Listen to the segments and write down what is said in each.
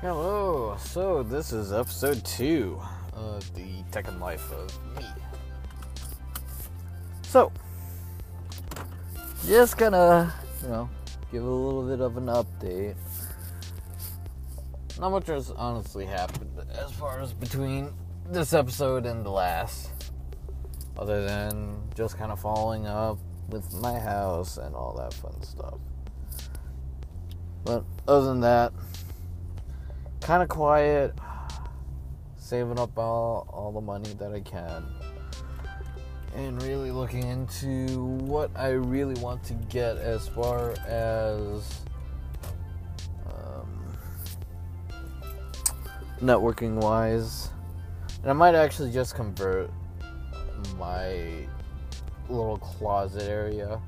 Hello, so this is episode two of the Tekken Life of me. So, just gonna, you know, give a little bit of an update. Not much has honestly happened as far as between this episode and the last, other than just kind of following up with my house and all that fun stuff. But other than that, kind of quiet, saving up all, all the money that I can, and really looking into what I really want to get as far as um, networking wise. And I might actually just convert my little closet area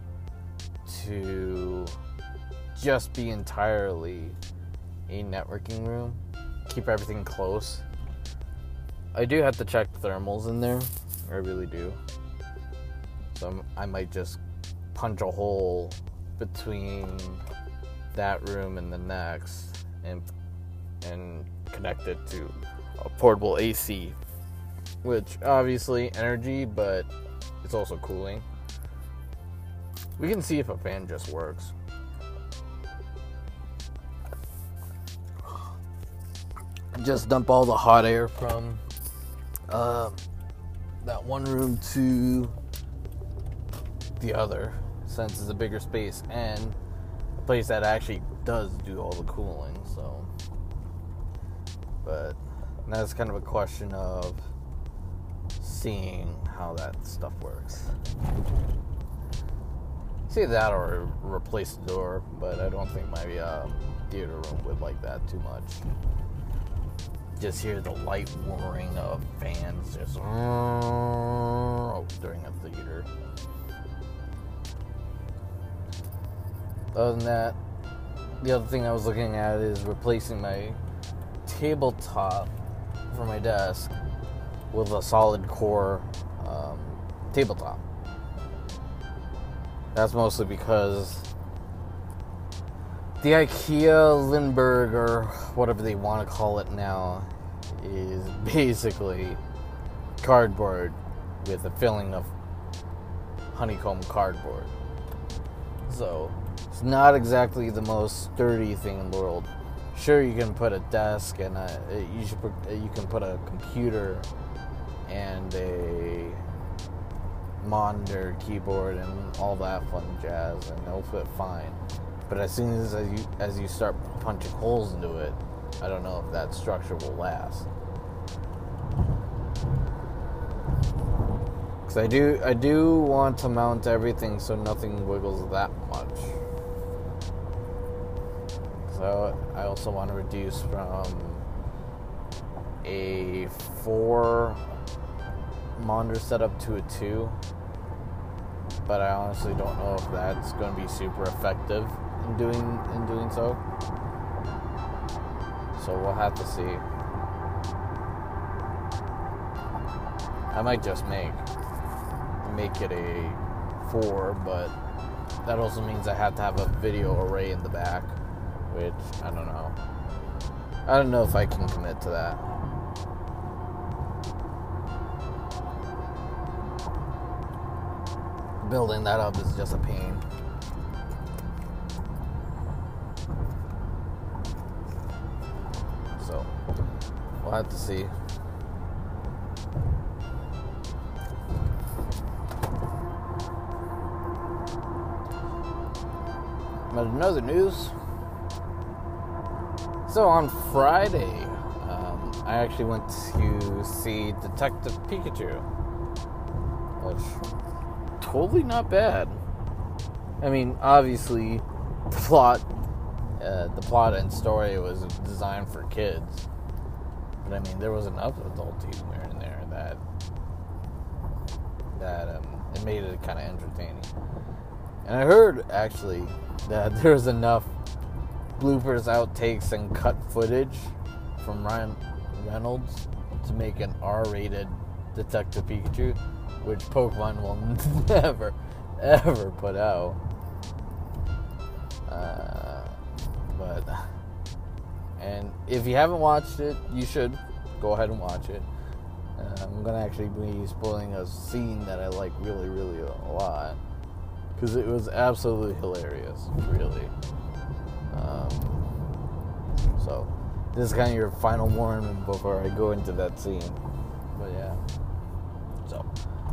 to just be entirely a networking room. Keep everything close. I do have to check thermals in there. I really do. So I might just punch a hole between that room and the next and and connect it to a portable AC which obviously energy but it's also cooling. We can see if a fan just works. Just dump all the hot air from uh, that one room to the other since it's a bigger space and a place that actually does do all the cooling so. But that's kind of a question of seeing how that stuff works. See that or replace the door but i don't think my uh, theater room would like that too much just hear the light whirring of fans just oh, during a theater. Other than that, the other thing I was looking at is replacing my tabletop for my desk with a solid core um, tabletop. That's mostly because the IKEA Lindbergh, or whatever they want to call it now, is basically cardboard with a filling of honeycomb cardboard. So it's not exactly the most sturdy thing in the world. Sure, you can put a desk and a, you should put, you can put a computer and a monitor, keyboard, and all that fun jazz, and it'll fit fine. But as soon as you as you start punching holes into it, I don't know if that structure will last. Cause I do I do want to mount everything so nothing wiggles that much. So I also want to reduce from a four monitor setup to a two. But I honestly don't know if that's going to be super effective in doing in doing so. So we'll have to see. I might just make make it a four, but that also means I have to have a video array in the back, which I don't know. I don't know if I can commit to that. Building that up is just a pain. We'll have to see. But another news. So on Friday, um, I actually went to see Detective Pikachu, which totally not bad. I mean, obviously, the plot, uh, the plot and story was designed for kids. But I mean, there was enough adult humor in there that that um, it made it kind of entertaining. And I heard actually that there's enough bloopers, outtakes, and cut footage from Ryan Reynolds to make an R-rated Detective Pikachu, which Pokemon will never, ever put out. Uh, but And if you haven't watched it, you should go ahead and watch it. Uh, I'm gonna actually be spoiling a scene that I like really, really a lot because it was absolutely hilarious, really. Um, so this is kind of your final warning before I go into that scene. But yeah. So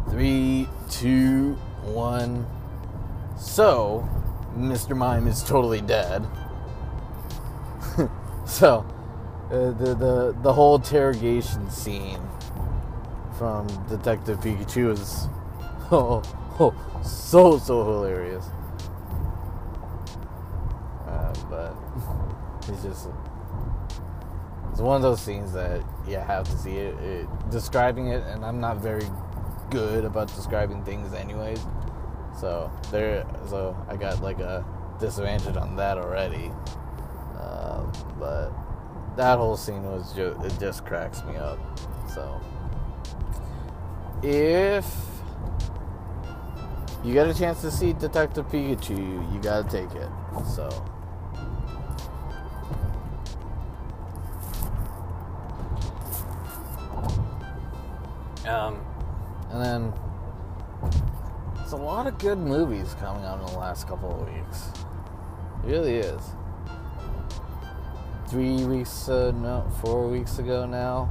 three, two, one. So Mr. Mime is totally dead. So uh, the the the whole interrogation scene from Detective Pikachu is oh, oh so so hilarious. Uh, but it's just it's one of those scenes that you have to see it, it. Describing it, and I'm not very good about describing things, anyways. So there, so I got like a disadvantage on that already. But that whole scene was just it just cracks me up. So if you get a chance to see Detective Pikachu, you gotta take it. So. Um, and then there's a lot of good movies coming out in the last couple of weeks. It really is. Three weeks, uh, no, four weeks ago now.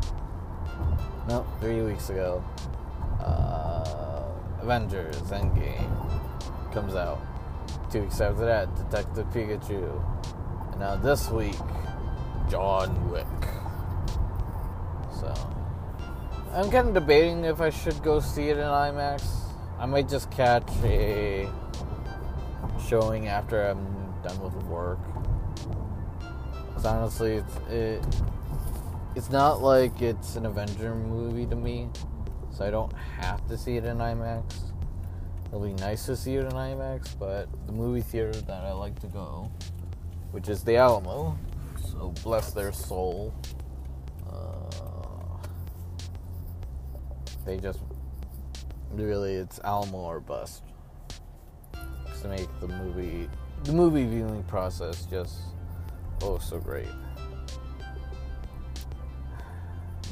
No, three weeks ago. Uh, Avengers Endgame comes out. Two weeks after that, Detective Pikachu. And now this week, John Wick. So, I'm kind of debating if I should go see it in IMAX. I might just catch a showing after I'm done with work. Cause honestly, it's it, it's not like it's an Avenger movie to me, so I don't have to see it in IMAX. It'll be nice to see it in IMAX, but the movie theater that I like to go, which is the Alamo, so bless their soul. Uh, they just really it's Alamo or bust to make the movie the movie viewing process just oh so great.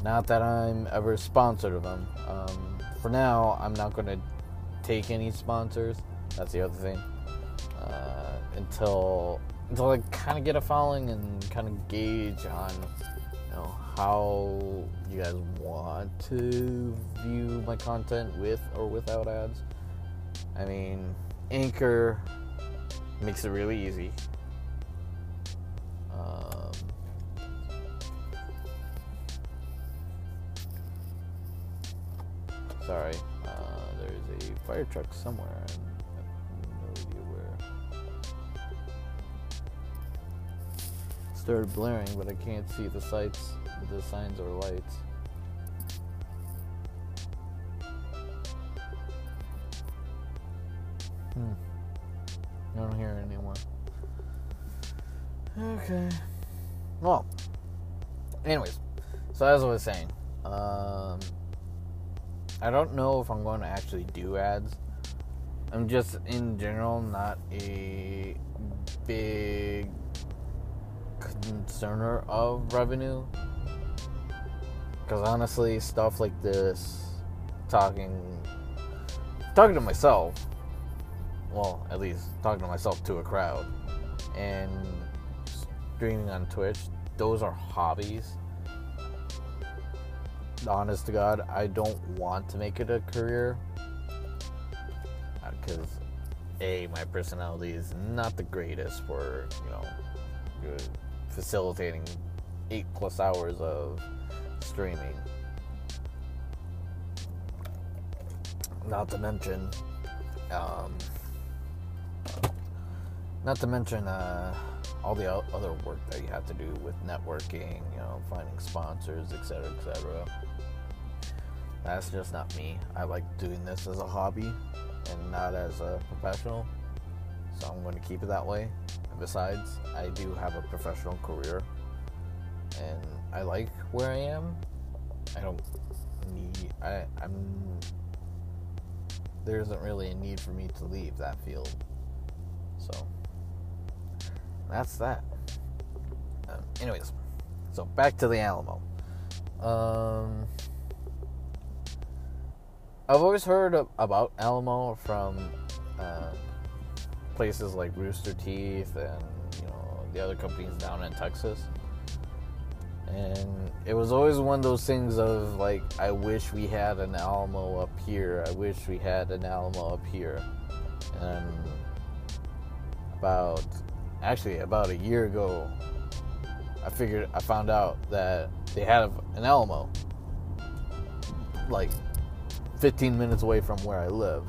Not that I'm ever sponsored of them. Um, for now, I'm not going to take any sponsors. That's the other thing. Uh, until until I kind of get a following and kind of gauge on you know how you guys want to view my content with or without ads. I mean, Anchor makes it really easy. Sorry, uh, there's a fire truck somewhere. No idea where. Started blaring, but I can't see the sights, the signs or lights. Hmm. I don't hear it anymore. Okay. Well, anyways, so as I was saying, um, I don't know if I'm going to actually do ads. I'm just in general not a big concerner of revenue. Because honestly, stuff like this, talking, talking to myself, well, at least talking to myself to a crowd, and streaming on Twitch, those are hobbies. Honest to God, I don't want to make it a career because uh, a my personality is not the greatest for you know facilitating eight plus hours of streaming. Not to mention, um, not to mention uh, all the other work that you have to do with networking, you know, finding sponsors, etc., etc. That's just not me. I like doing this as a hobby and not as a professional. So I'm going to keep it that way. Besides, I do have a professional career and I like where I am. I don't need I I'm there isn't really a need for me to leave that field. So that's that. Um, anyways, So back to the Alamo. Um, I've always heard about Alamo from uh, places like Rooster Teeth and you know the other companies down in Texas. And it was always one of those things of like, I wish we had an Alamo up here. I wish we had an Alamo up here. And about, actually, about a year ago, I figured, I found out that they had an Alamo like 15 minutes away from where I live.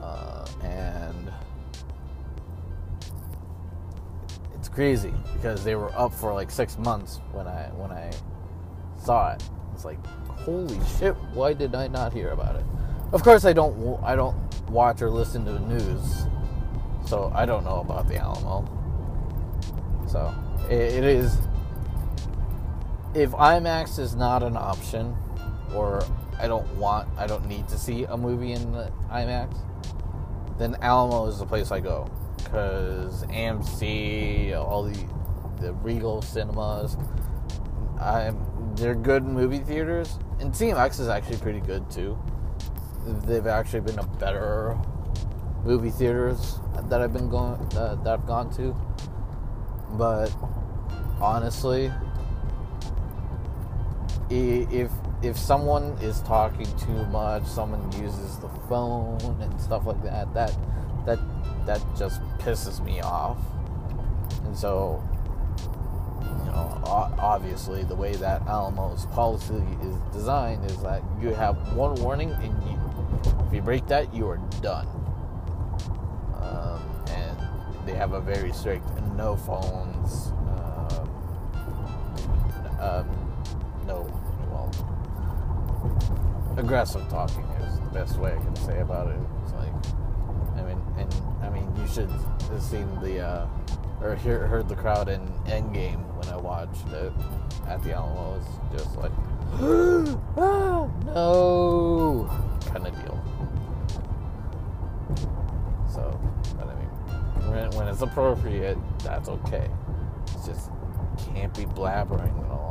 Uh, and it's crazy because they were up for like six months when I when I saw it. It's like, holy shit! Why did I not hear about it? Of course, I don't. I don't watch or listen to the news, so I don't know about the Alamo. So it, it is. If IMAX is not an option, or I don't want, I don't need to see a movie in the IMAX, then Alamo is the place I go because AMC, all the the Regal cinemas, I'm they're good movie theaters, and CMX is actually pretty good too. They've actually been a better movie theaters that I've been going that I've gone to, but honestly, if if someone is talking too much, someone uses the phone and stuff like that, that that that just pisses me off. And so, you know, obviously, the way that Alamo's policy is designed is that you have one warning, and you, if you break that, you are done. Um, and they have a very strict no phones, um, um, aggressive talking is the best way I can say about it. It's like, I mean, and I mean, you should have seen the uh, or hear, heard the crowd in Endgame when I watched it at the Alamo. It's just like, ah, no, kind of deal. So, but I mean, when, when it's appropriate, that's okay. It's just can't be blabbering on.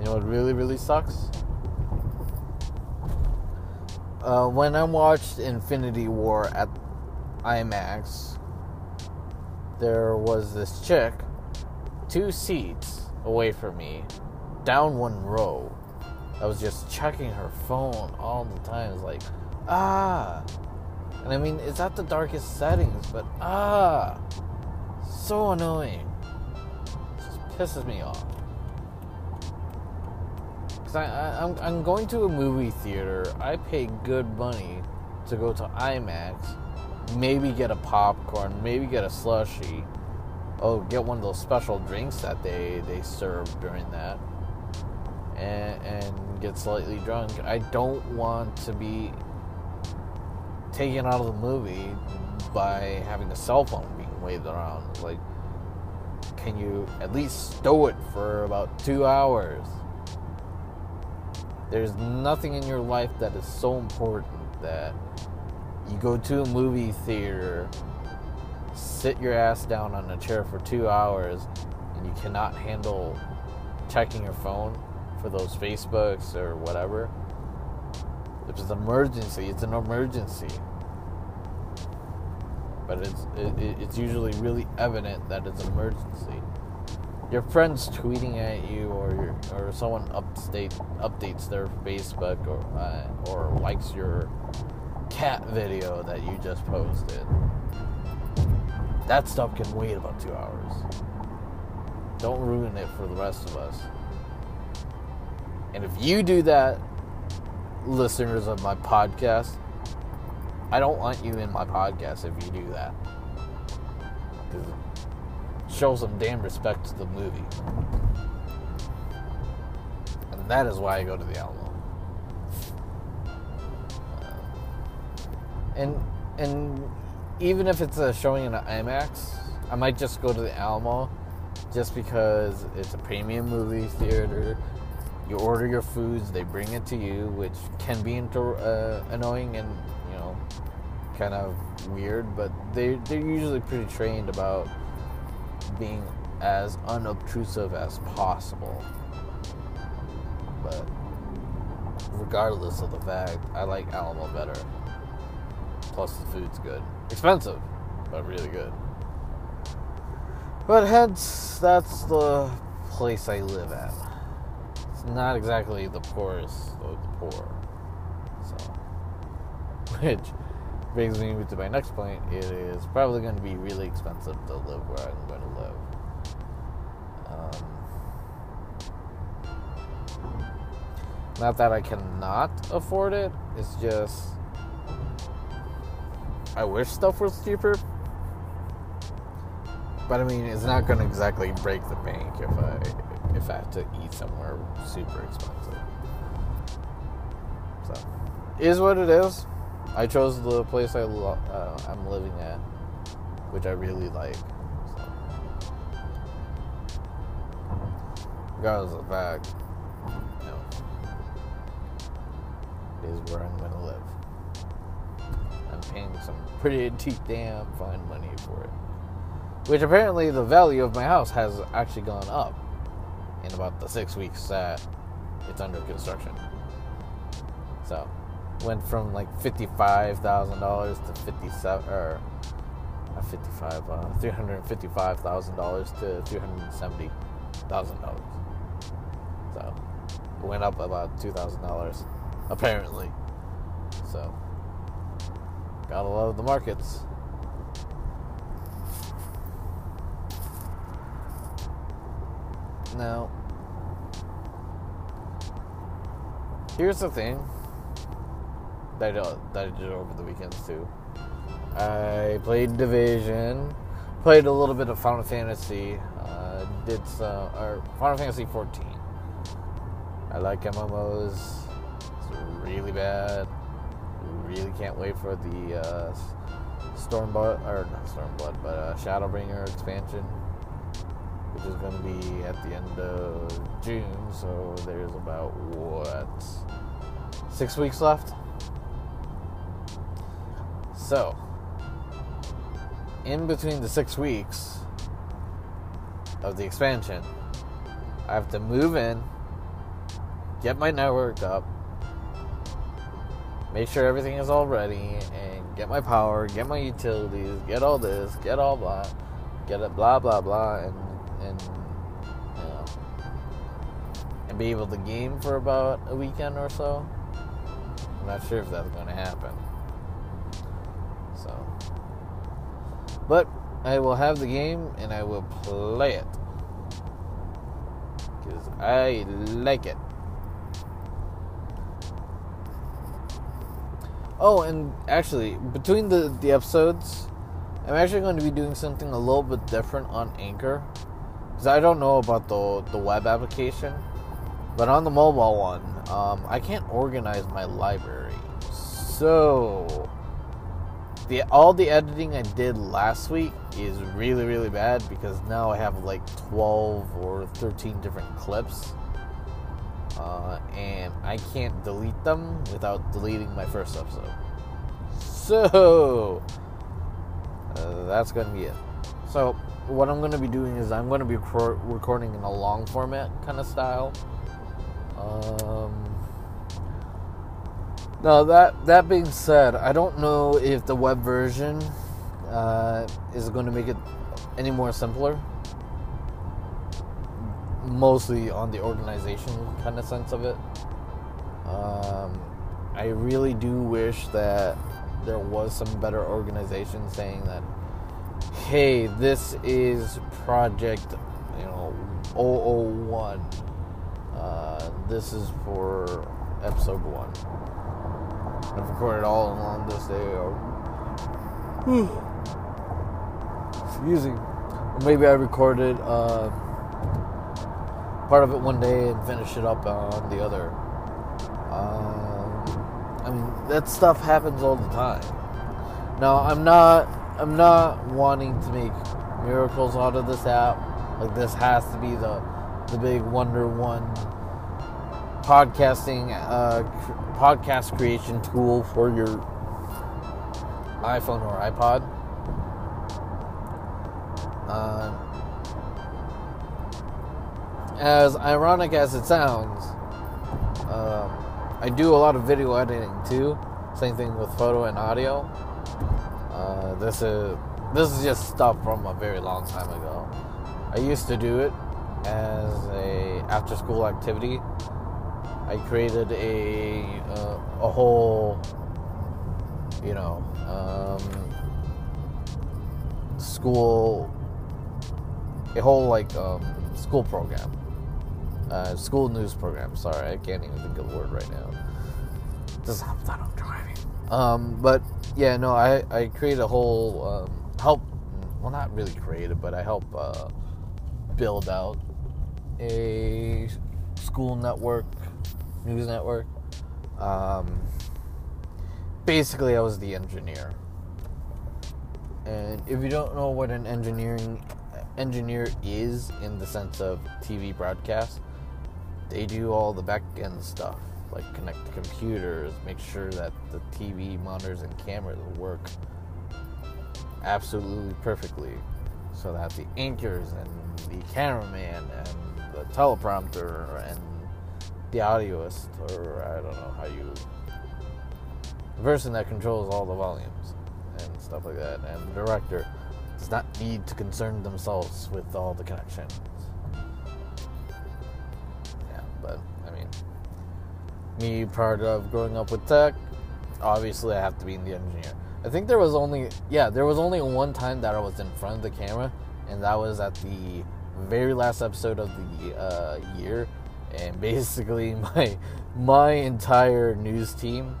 You know what really, really sucks? Uh, when I watched Infinity War at IMAX, there was this chick two seats away from me, down one row, I was just checking her phone all the time. It's like, ah. And I mean, it's at the darkest settings, but ah. So annoying. It just pisses me off. Because I, I, I'm, I'm going to a movie theater. I pay good money to go to IMAX maybe get a popcorn, maybe get a slushy. Oh, get one of those special drinks that they they serve during that, and and get slightly drunk. I don't want to be taken out of the movie by having a cell phone being waved around. Like, can you at least stow it for about two hours? There's nothing in your life that is so important that you go to a movie theater, sit your ass down on a chair for two hours, and you cannot handle checking your phone for those Facebooks or whatever. If it's an emergency, it's an emergency. But it's it, it's usually really evident that it's an emergency. Your friends tweeting at you, or your, or someone update updates their Facebook, or uh, or likes your cat video that you just posted. That stuff can wait about two hours. Don't ruin it for the rest of us. And if you do that, listeners of my podcast, I don't want you in my podcast if you do that. Show some damn respect to the movie. And that is why I go to the Alamo. and and even if it's a showing in an IMAX, I might just go to the Alamo, just because it's a premium movie theater. You order your foods, they bring it to you, which can be inter- uh, annoying and you know kind of weird, but they they're usually pretty trained about being as unobtrusive as possible. But regardless of the fact, I like Alamo better. Plus, the food's good. Expensive, but really good. But hence, that's the place I live at. It's not exactly the poorest of the poor. So, which brings me to my next point. It is probably going to be really expensive to live where I'm going to live. Um, not that I cannot afford it. It's just I wish stuff was cheaper. But I mean, it's not going to exactly break the bank if I if I have to eat somewhere super expensive. So, is what it is. I chose the place I lo- uh, I'm living at, which I really like. So. Regardless of fact, you know, is where I'm to live. I'm paying some pretty damn fine money for it. Which apparently the value of my house has actually gone up in about the six weeks that it's under construction. So, went from like fifty-five thousand dollars to fifty-seven or not fifty-five, uh, three hundred fifty-five thousand dollars to three hundred seventy thousand dollars. So, it went up about two thousand dollars, apparently. So, gotta love the markets. Now, here's the thing that I, that I did over the weekends too. I played Division, played a little bit of Final Fantasy, uh, did some or Final Fantasy 14. I like MMOs. It's really bad. Really can't wait for the uh, Stormblood or not Stormblood, but uh, Shadowbringer expansion which is going to be at the end of June. So there's about what six weeks left. So in between the six weeks of the expansion, I have to move in, get my network up, make sure everything is all ready, and get my power, get my utilities, get all this, get all blah, get it blah blah blah, and and you know and be able to game for about a weekend or so. I'm not sure if that's going to happen. But I will have the game and I will play it because I like it. Oh, and actually, between the, the episodes, I'm actually going to be doing something a little bit different on Anchor. Because I don't know about the, the web application, but on the mobile one, um, I can't organize my library. So, the all the editing I did last week is really really bad because now I have like 12 or 13 different clips. Uh, and I can't delete them without deleting my first episode. So, uh, that's gonna be it. So, what I'm to be doing is I'm to be recording in a long format kind of style. Um, now that that being said, I don't know if the web version uh, is going to make it any more simpler. Mostly on the organization kind of sense of it. Um, I really do wish that there was some better organization saying that hey, this is project, you know, 001. Uh, this is for episode one. I've recorded all along this day. Excuse me. Or maybe I recorded uh, part of it one day and finish it up on the other. Um, I mean, that stuff happens all the time. Now, I'm not I'm not wanting to make miracles out of this app. Like this has to be the the big Wonder One podcasting uh, podcast creation tool for your iPhone or iPod. Uh, as ironic as it sounds, um, I do a lot of video editing too. Same thing with photo and audio. Uh, this is this is just stuff from a very long time ago. I used to do it as a after school activity. I created a uh, a whole you know um, school a whole like um, school program. Uh, school news program sorry i can't even think of the word right now. Just that i'm driving. Um, but yeah no i i created a whole um, help well not really created but i help uh, build out a school network news network. Um, basically i was the engineer. And if you don't know what an engineering engineer is in the sense of TV broadcast, they do all the back end stuff, like connect the computers, make sure that the TV monitors and cameras work absolutely perfectly, so that the anchors and the cameraman and the teleprompter and the audioist, or I don't know how you, the person that controls all the volumes and stuff like that, and the director does not need to concern themselves with all the connections. Yeah, but I mean, me part of growing up with tech, obviously I have to be in the engineer. I think there was only yeah, there was only one time that I was in front of the camera, and that was at the very last episode of the uh, year, and basically my my entire news team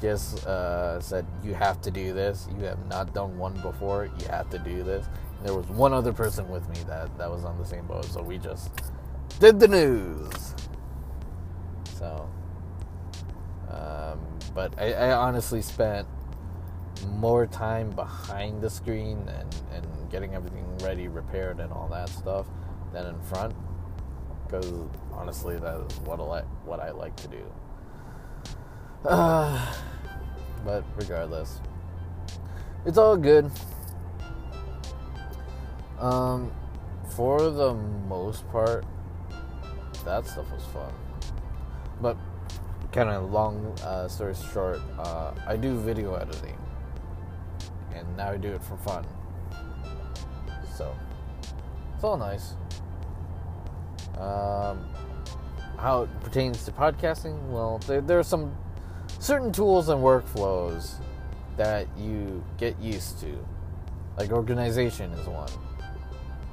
just uh, said you have to do this. You have not done one before. You have to do this. And there was one other person with me that that was on the same boat, so we just did the news. So, um, but I, I honestly spent more time behind the screen and, and getting everything ready, repaired, and all that stuff than in front. Because honestly, that is what I what I like to do. Uh, but regardless, it's all good. Um, for the most part, that stuff was fun. But kind of long uh, story short, uh, I do video editing, and now I do it for fun. So it's all nice. Um, how it pertains to podcasting, well, there, there are some certain tools and workflows that you get used to. Like organization is one.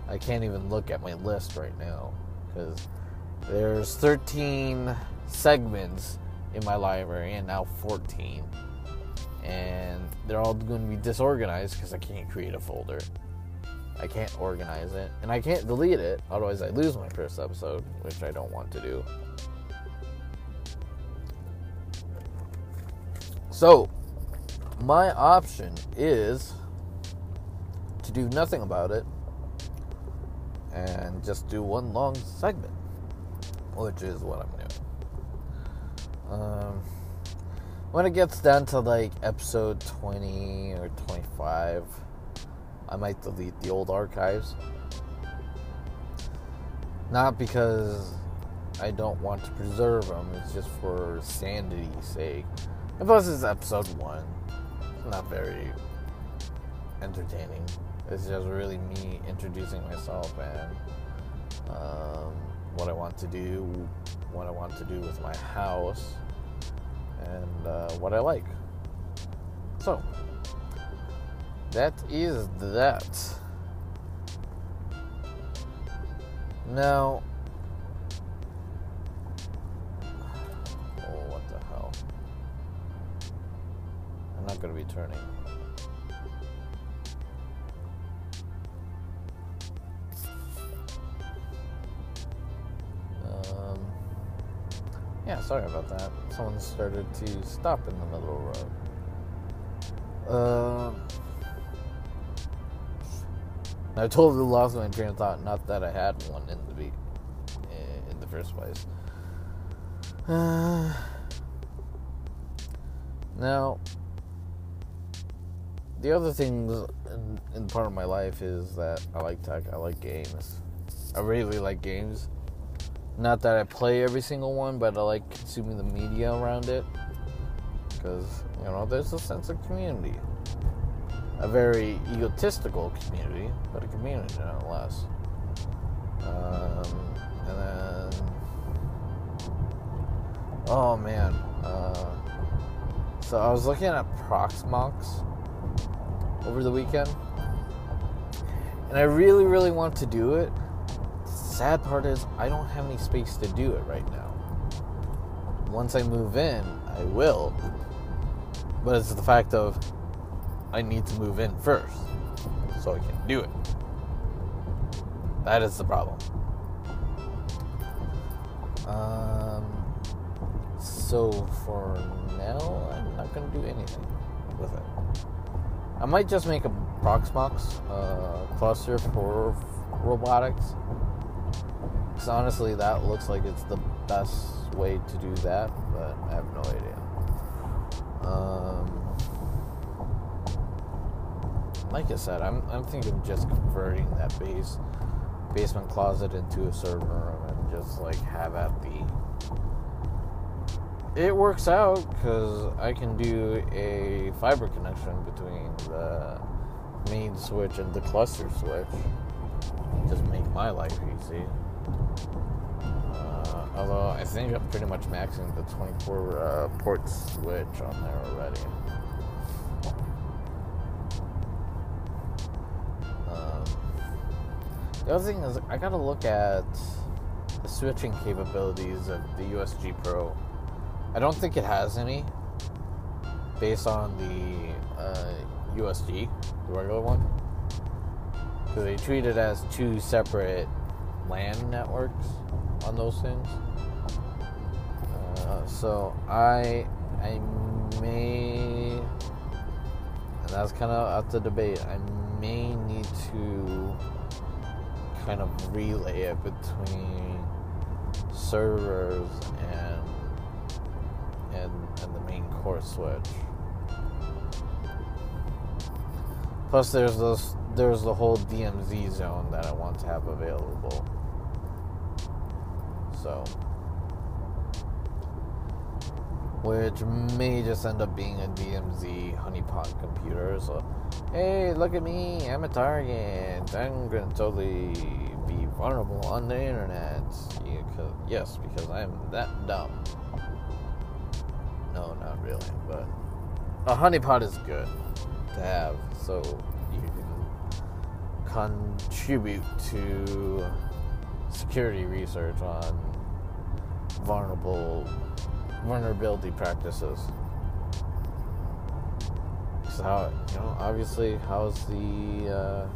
I can't even look at my list right now because there's 13 segments in my library and now 14. And they're all going to be disorganized because I can't create a folder. I can't organize it. And I can't delete it, otherwise, I lose my first episode, which I don't want to do. So, my option is to do nothing about it and just do one long segment, which is what I'm doing. Um, when it gets down to like episode 20 or 25, I might delete the old archives. Not because I don't want to preserve them, it's just for sanity's sake. And plus, it's episode one. It's not very entertaining. It's just really me introducing myself and um, what I want to do, what I want to do with my house, and uh, what I like. So, that is that. Now, oh, what the hell? I'm not going to be turning. Um, yeah, sorry about that. Someone started to stop in the middle of the road. Um, I totally lost my train of thought. Not that I had one in the be- in the first place. Uh, now, the other things in, in part of my life is that I like tech. I like games. I really like games. Not that I play every single one, but I like consuming the media around it. Because, you know, there's a sense of community. A very egotistical community, but a community nonetheless. Um, and then. Oh man. Uh, so I was looking at Proxmox over the weekend. And I really, really want to do it. Sad part is, I don't have any space to do it right now. Once I move in, I will. But it's the fact of, I need to move in first so I can do it. That is the problem. Um, so for now, I'm not going to do anything with it. I might just make a Proxmox uh, cluster for robotics. Because honestly, that looks like it's the best way to do that, but I have no idea. Um, like I said, I'm, I'm thinking of just converting that base basement closet into a server room and just like have at the it works out because I can do a fiber connection between the main switch and the cluster switch. Just make my life easy. Uh, although I think I'm pretty much maxing the 24 uh, port switch on there already. The other thing is, I gotta look at the switching capabilities of the USG Pro I don't think it has any based on the uh, USG, the regular one. Because they treat it as two separate LAN networks on those things. Uh, so I I may, and that's kind of up to debate. I may need kind of relay it between servers and and, and the main core switch. Plus, there's those there's the whole DMZ zone that I want to have available. So, which may just end up being a DMZ honeypot computer. So, hey, look at me, I'm a target. I'm gonna totally be vulnerable on the internet. Yeah, yes, because I'm that dumb. No, not really. But a honeypot is good to have, so you can contribute to security research on vulnerable vulnerability practices. How you know obviously how's the uh,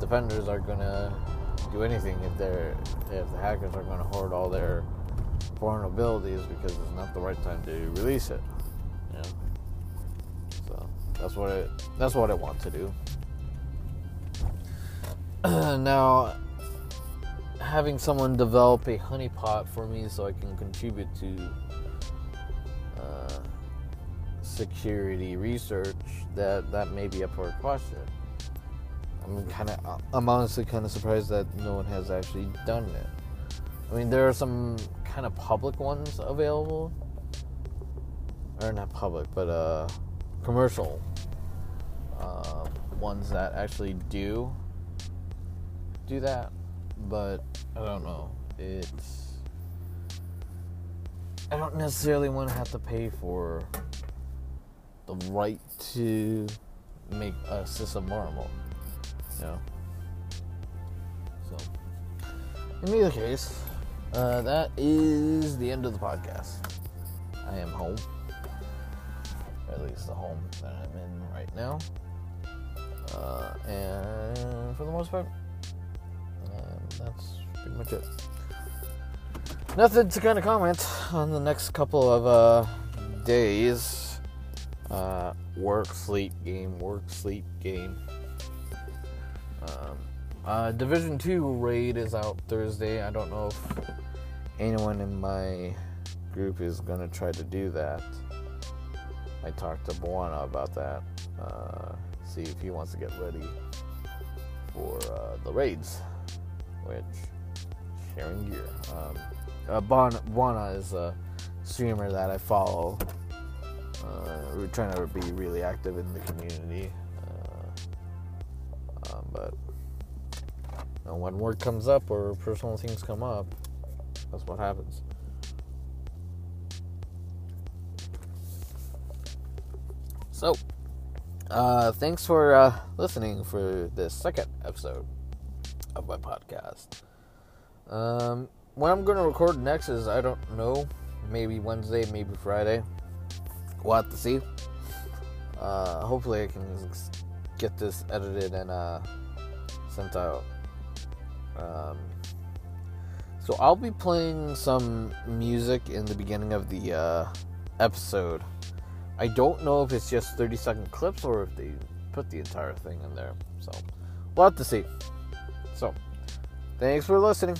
defenders are gonna do anything if they're if the hackers are gonna hoard all their vulnerabilities because it's not the right time to release it. So that's what it that's what I want to do. now having someone develop a honeypot for me so I can contribute to uh, security research that that may be up for question. I'm kind of I'm honestly kind of surprised that no one has actually done it. I mean, there are some kind of public ones available, or not public, but uh, commercial uh, ones that actually do do that. But I don't know. It's I don't necessarily want to have to pay for the right to make a system vulnerable. You know. So, in either case, uh, that is the end of the podcast. I am home. Or at least the home that I'm in right now. Uh, and for the most part, uh, that's pretty much it. Nothing to kind of comment on the next couple of uh, days. Uh, work, sleep, game, work, sleep, game. Um, uh, Division 2 raid is out Thursday. I don't know if anyone in my group is going to try to do that. I talked to Buana about that. Uh, see if he wants to get ready for uh, the raids, which sharing gear. Um, uh, Buana is a streamer that I follow. Uh, we're trying to be really active in the community. Uh, um, but you know, when work comes up or personal things come up, that's what happens. So, uh, thanks for uh, listening for this second episode of my podcast. Um, I'm going to record next is I don't know. Maybe Wednesday, maybe Friday. We'll have to see. Uh, hopefully, I can get this edited and uh, sent out. Um, so I'll be playing some music in the beginning of the uh, episode. I don't know if it's just 30 second clips or if they put the entire thing in there. So we'll have to see. So, thanks for listening.